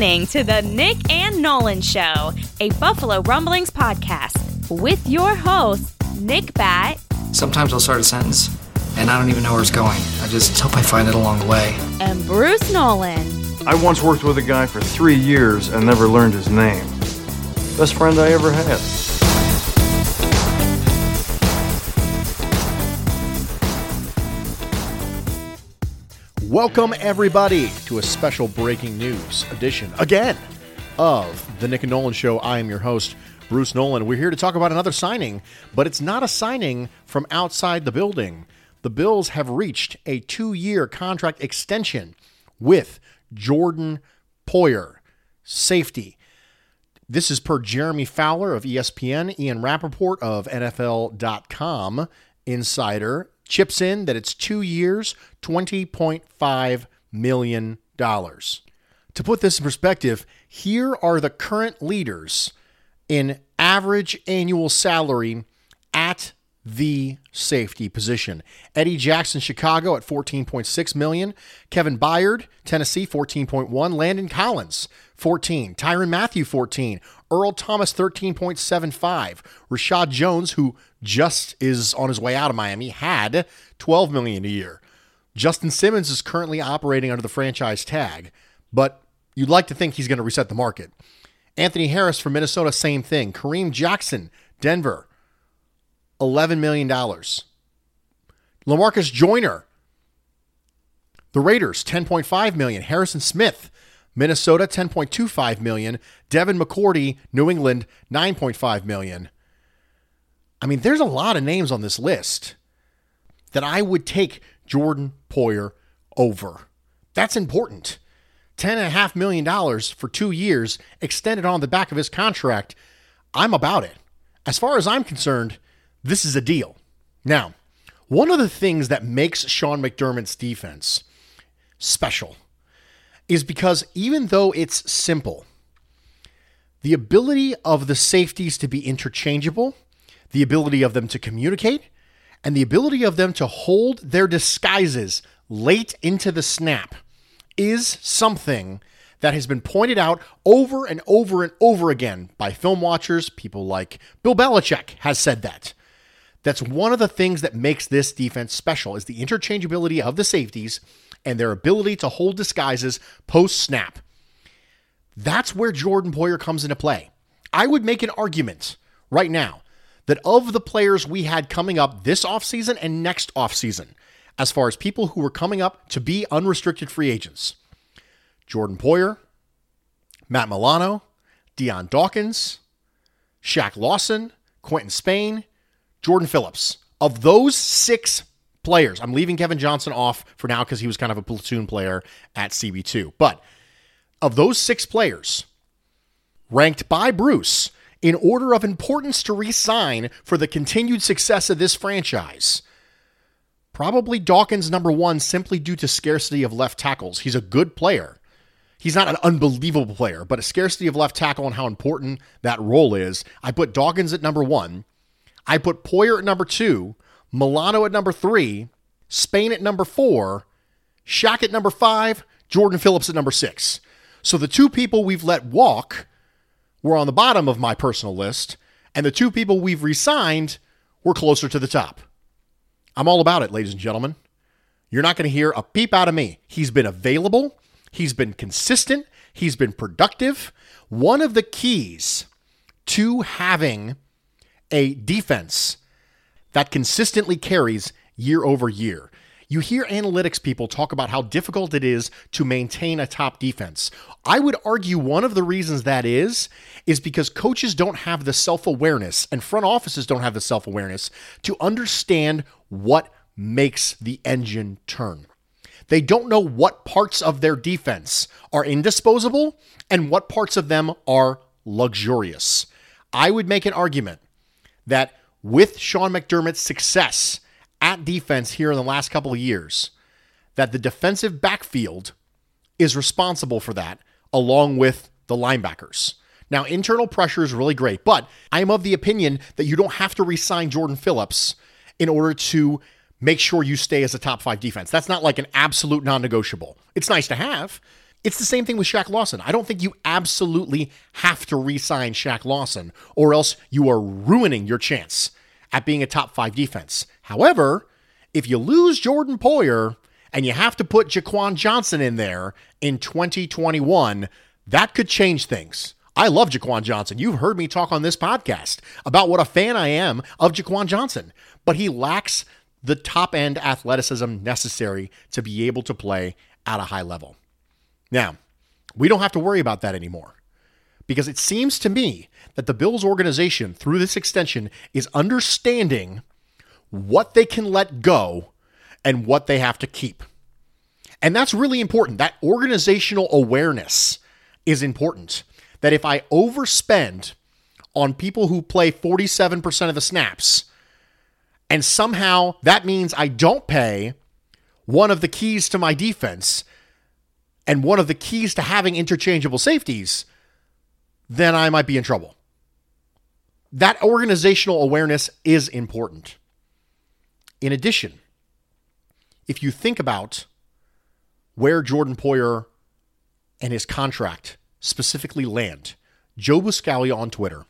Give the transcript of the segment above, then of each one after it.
Listening to the Nick and Nolan Show, a Buffalo Rumblings podcast with your host, Nick Bat Sometimes I'll start a sentence and I don't even know where it's going. I just hope I find it along the way. and Bruce Nolan. I once worked with a guy for three years and never learned his name. Best friend I ever had. Welcome, everybody, to a special breaking news edition again of the Nick and Nolan Show. I am your host, Bruce Nolan. We're here to talk about another signing, but it's not a signing from outside the building. The Bills have reached a two year contract extension with Jordan Poyer, safety. This is per Jeremy Fowler of ESPN, Ian Rapoport of NFL.com, Insider chips in that it's two years, $20.5 million. To put this in perspective, here are the current leaders in average annual salary at the safety position. Eddie Jackson, Chicago at 14.6 million. Kevin Byard, Tennessee, 14.1. Landon Collins, 14. Tyrann Mathieu, 14. Earl Thomas, 13.75. Reshad Jones, who just is on his way out of Miami, had 12 million a year. Justin Simmons is currently operating under the franchise tag, but you'd like to think he's going to reset the market. Anthony Harris from Minnesota, same thing. Kareem Jackson, Denver, $11 million. Lamarcus Joyner, the Raiders, 10.5 million. Harrison Smith, Minnesota, 10.25 million. Devin McCourty, New England, 9.5 million. I mean, there's a lot of names on this list that I would take Jordan Poyer over. That's important. $10.5 million for two years extended on the back of his contract. I'm about it. As far as I'm concerned, this is a deal. Now, one of the things that makes Sean McDermott's defense special is because even though it's simple, the ability of the safeties to be interchangeable, the ability of them to communicate, and the ability of them to hold their disguises late into the snap is something that has been pointed out over and over and over again by film watchers. People like Bill Belichick has said that. That's one of the things that makes this defense special is the interchangeability of the safeties and their ability to hold disguises post snap. That's where Jordan Poyer comes into play. I would make an argument right now that of the players we had coming up this offseason and next offseason, as far as people who were coming up to be unrestricted free agents, Jordan Poyer, Matt Milano, Dion Dawkins, Shaq Lawson, Quinton Spain, Jordan Phillips. Of those six players, I'm leaving Kevin Johnson off for now because he was kind of a platoon player at CB2. But of those six players, ranked by Bruce in order of importance to re sign for the continued success of this franchise, Probably Dawkins number one simply due to scarcity of left tackles. He's a good player. He's not an unbelievable player, but a scarcity of left tackle and how important that role is. I put Dawkins at number one. I put Poyer at number two, Milano at number three, Spain at number four, Shaq at number five, Jordan Phillips at number six. So the two people we've let walk were on the bottom of my personal list, and the two people we've resigned were closer to the top. I'm all about it, ladies and gentlemen. You're not going to hear a peep out of me. He's been available, he's been consistent, he's been productive. One of the keys to having a defense that consistently carries year over year. You hear analytics people talk about how difficult it is to maintain a top defense. I would argue one of the reasons that is is because coaches don't have the self-awareness and front offices don't have the self-awareness to understand what makes the engine turn. They don't know what parts of their defense are indisposable and what parts of them are luxurious. I would make an argument that with Sean McDermott's success at defense here in the last couple of years, that the defensive backfield is responsible for that, along with the linebackers. Now, internal pressure is really great, but I am of the opinion that you don't have to re-sign Jordan Phillips in order to make sure you stay as a top five defense. That's not like an absolute non negotiable. It's nice to have. It's the same thing with Shaq Lawson. I don't think you absolutely have to re sign Shaq Lawson, or else you are ruining your chance at being a top five defense. However, if you lose Jordan Poyer and you have to put Jaquan Johnson in there in 2021, that could change things. I love Jaquan Johnson. You've heard me talk on this podcast about what a fan I am of Jaquan Johnson, but he lacks the top end athleticism necessary to be able to play at a high level. Now, we don't have to worry about that anymore because it seems to me that the Bills organization, through this extension, is understanding what they can let go and what they have to keep. And that's really important. That organizational awareness is important. That if I overspend on people who play 47% of the snaps, and somehow that means I don't pay one of the keys to my defense and one of the keys to having interchangeable safeties, then I might be in trouble. That organizational awareness is important. In addition, if you think about where Jordan Poyer and his contract specifically land, Joe Buscaglia on Twitter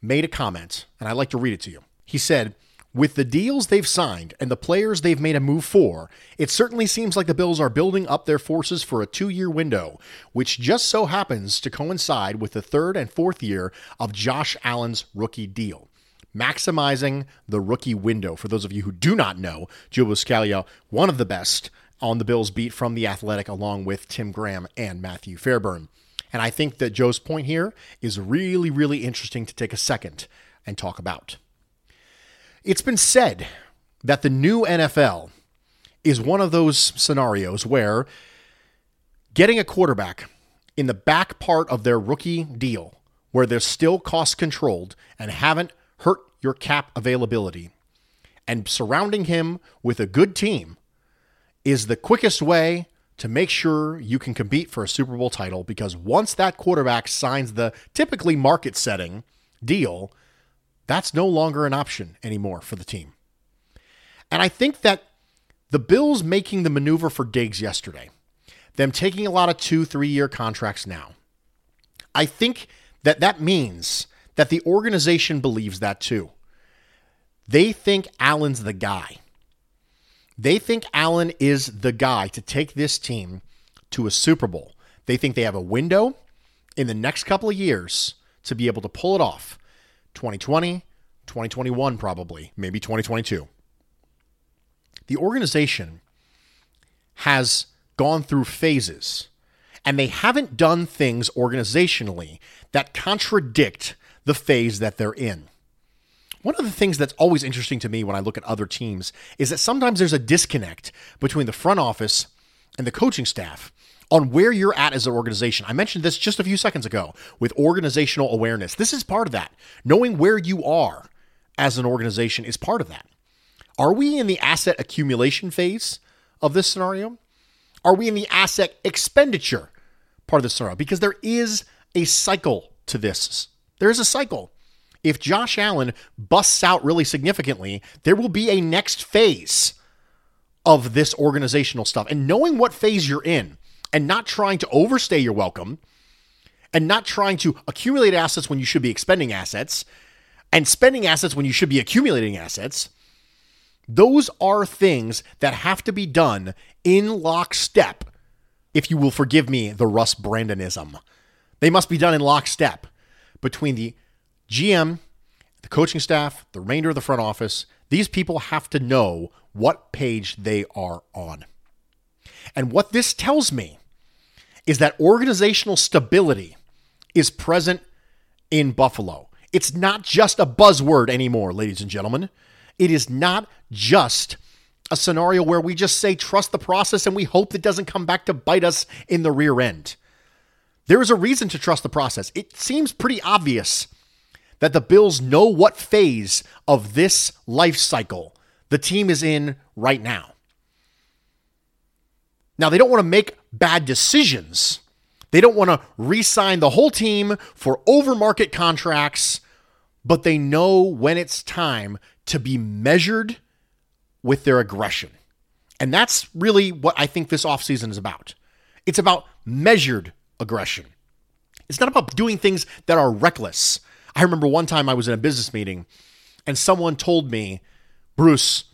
made a comment, and I'd like to read it to you. He said, with the deals they've signed and the players they've made a move for, it certainly seems like the Bills are building up their forces for a two year window, which just so happens to coincide with the third and fourth year of Josh Allen's rookie deal. Maximizing the rookie window. For those of you who do not know, Joe Buscaglia, one of the best on the Bills beat from the Athletic, along with Tim Graham and Matthew Fairburn. And I think that Joe's point here is really, really interesting to take a second and talk about. It's been said that the new NFL is one of those scenarios where getting a quarterback in the back part of their rookie deal, where they're still cost controlled and haven't hurt your cap availability, and surrounding him with a good team is the quickest way to make sure you can compete for a Super Bowl title because once that quarterback signs the typically market setting deal, that's no longer an option anymore for the team. And I think that the Bills making the maneuver for Diggs yesterday, them taking a lot of two, three year contracts now, I think that that means that the organization believes that too. They think Allen's the guy. They think Allen is the guy to take this team to a Super Bowl. They think they have a window in the next couple of years to be able to pull it off. 2020, 2021, probably, maybe 2022. The organization has gone through phases and they haven't done things organizationally that contradict the phase that they're in. One of the things that's always interesting to me when I look at other teams is that sometimes there's a disconnect between the front office and the coaching staff on where you're at as an organization. I mentioned this just a few seconds ago with organizational awareness. This is part of that. Knowing where you are as an organization is part of that. Are we in the asset accumulation phase of this scenario? Are we in the asset expenditure part of the scenario? Because there is a cycle to this. There is a cycle. If Josh Allen busts out really significantly, there will be a next phase of this organizational stuff. And knowing what phase you're in and not trying to overstay your welcome and not trying to accumulate assets when you should be expending assets and spending assets when you should be accumulating assets, those are things that have to be done in lockstep. If you will forgive me the Russ Brandonism, they must be done in lockstep between the GM, the coaching staff, the remainder of the front office. These people have to know what page they are on. And what this tells me is that organizational stability is present in Buffalo. It's not just a buzzword anymore, ladies and gentlemen. It is not just a scenario where we just say trust the process and we hope it doesn't come back to bite us in the rear end. There is a reason to trust the process. It seems pretty obvious that the Bills know what phase of this life cycle the team is in right now. Now, they don't want to make bad decisions. They don't want to re sign the whole team for overmarket contracts, but they know when it's time to be measured with their aggression. And that's really what I think this offseason is about. It's about measured aggression. It's not about doing things that are reckless. I remember one time I was in a business meeting and someone told me, Bruce,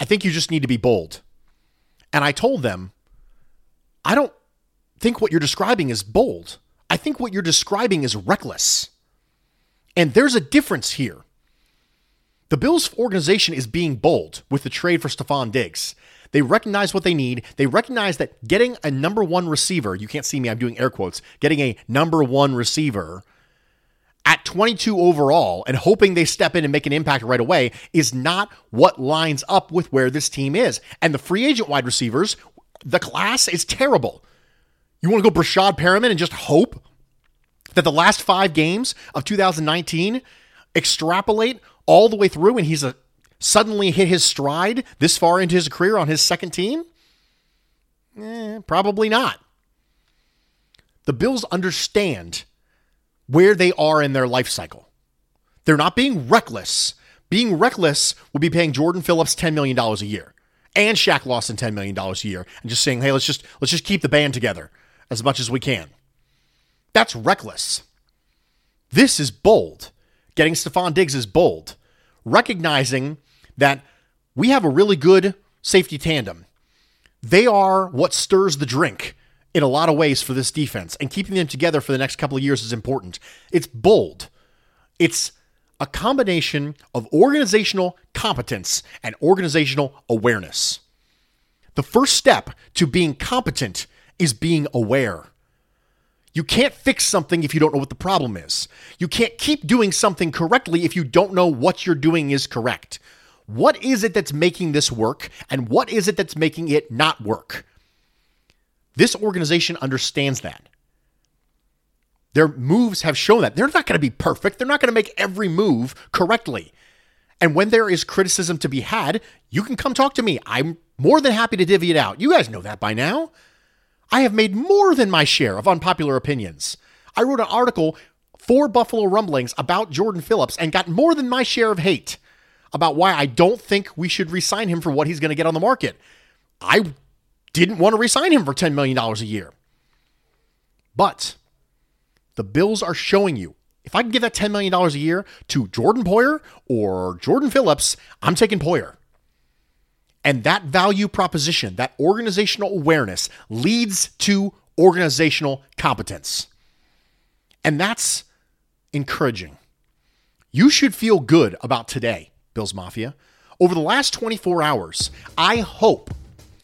I think you just need to be bold. And I told them, I don't think what you're describing is bold. I think what you're describing is reckless. And there's a difference here. The Bills organization is being bold with the trade for Stefon Diggs. They recognize what they need. They recognize that getting a number one receiver, you can't see me, I'm doing air quotes, getting a number one receiver at 22 overall and hoping they step in and make an impact right away is not what lines up with where this team is. And the free agent wide receivers, the class is terrible. You want to go Breshad Perriman and just hope that the last five games of 2019 extrapolate all the way through and he's a suddenly hit his stride this far into his career on his second team? Eh, probably not. The Bills understand where they are in their life cycle. They're not being reckless. Being reckless would be paying Jordan Phillips $10 million a year and Shaq Lawson $10 million a year and just saying, hey, let's just let's just keep the band together as much as we can. That's reckless. This is bold. Getting Stefon Diggs is bold. Recognizing that we have a really good safety tandem. They are what stirs the drink in a lot of ways for this defense, and keeping them together for the next couple of years is important. It's bold. It's a combination of organizational competence and organizational awareness. The first step to being competent is being aware. You can't fix something if you don't know what the problem is. You can't keep doing something correctly if you don't know what you're doing is correct. What is it that's making this work, and what is it that's making it not work? This organization understands that. Their moves have shown that. They're not going to be perfect. They're not going to make every move correctly. And when there is criticism to be had, you can come talk to me. I'm more than happy to divvy it out. You guys know that by now. I have made more than my share of unpopular opinions. I wrote an article for Buffalo Rumblings about Jordan Phillips and got more than my share of hate about why I don't think we should resign him for what he's going to get on the market. I didn't want to resign him for $10 million a year. But the Bills are showing you if I can give that $10 million a year to Jordan Poyer or Jordan Phillips, I'm taking Poyer. And that value proposition, that organizational awareness leads to organizational competence. And that's encouraging. You should feel good about today, Bills Mafia. Over the last 24 hours, I hope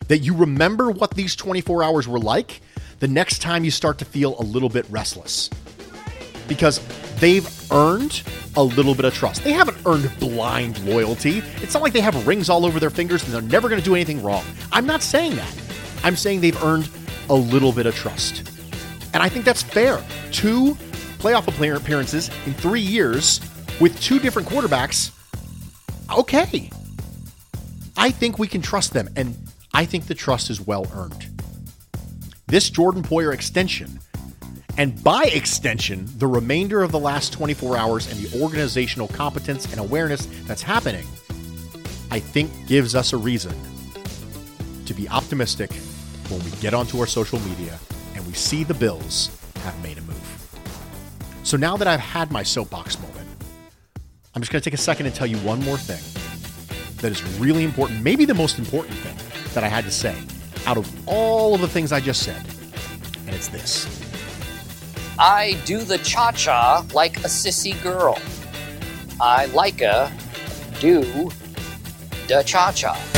that you remember what these 24 hours were like the next time you start to feel a little bit restless. Because they've earned a little bit of trust. They haven't earned blind loyalty. It's not like they have rings all over their fingers and they're never going to do anything wrong. I'm not saying that. I'm saying they've earned a little bit of trust. And I think that's fair. Two playoff appearances in three years with two different quarterbacks. Okay. I think we can trust them, and I think the trust is well earned. This Jordan Poyer extension, and by extension, the remainder of the last 24 hours and the organizational competence and awareness that's happening, I think gives us a reason to be optimistic when we get onto our social media and we see the Bills have made a move. So now that I've had my soapbox moment, I'm just going to take a second and tell you one more thing that is really important, maybe the most important thing that I had to say out of all of the things I just said. And it's this I do the cha cha like a sissy girl. I like a do the cha cha.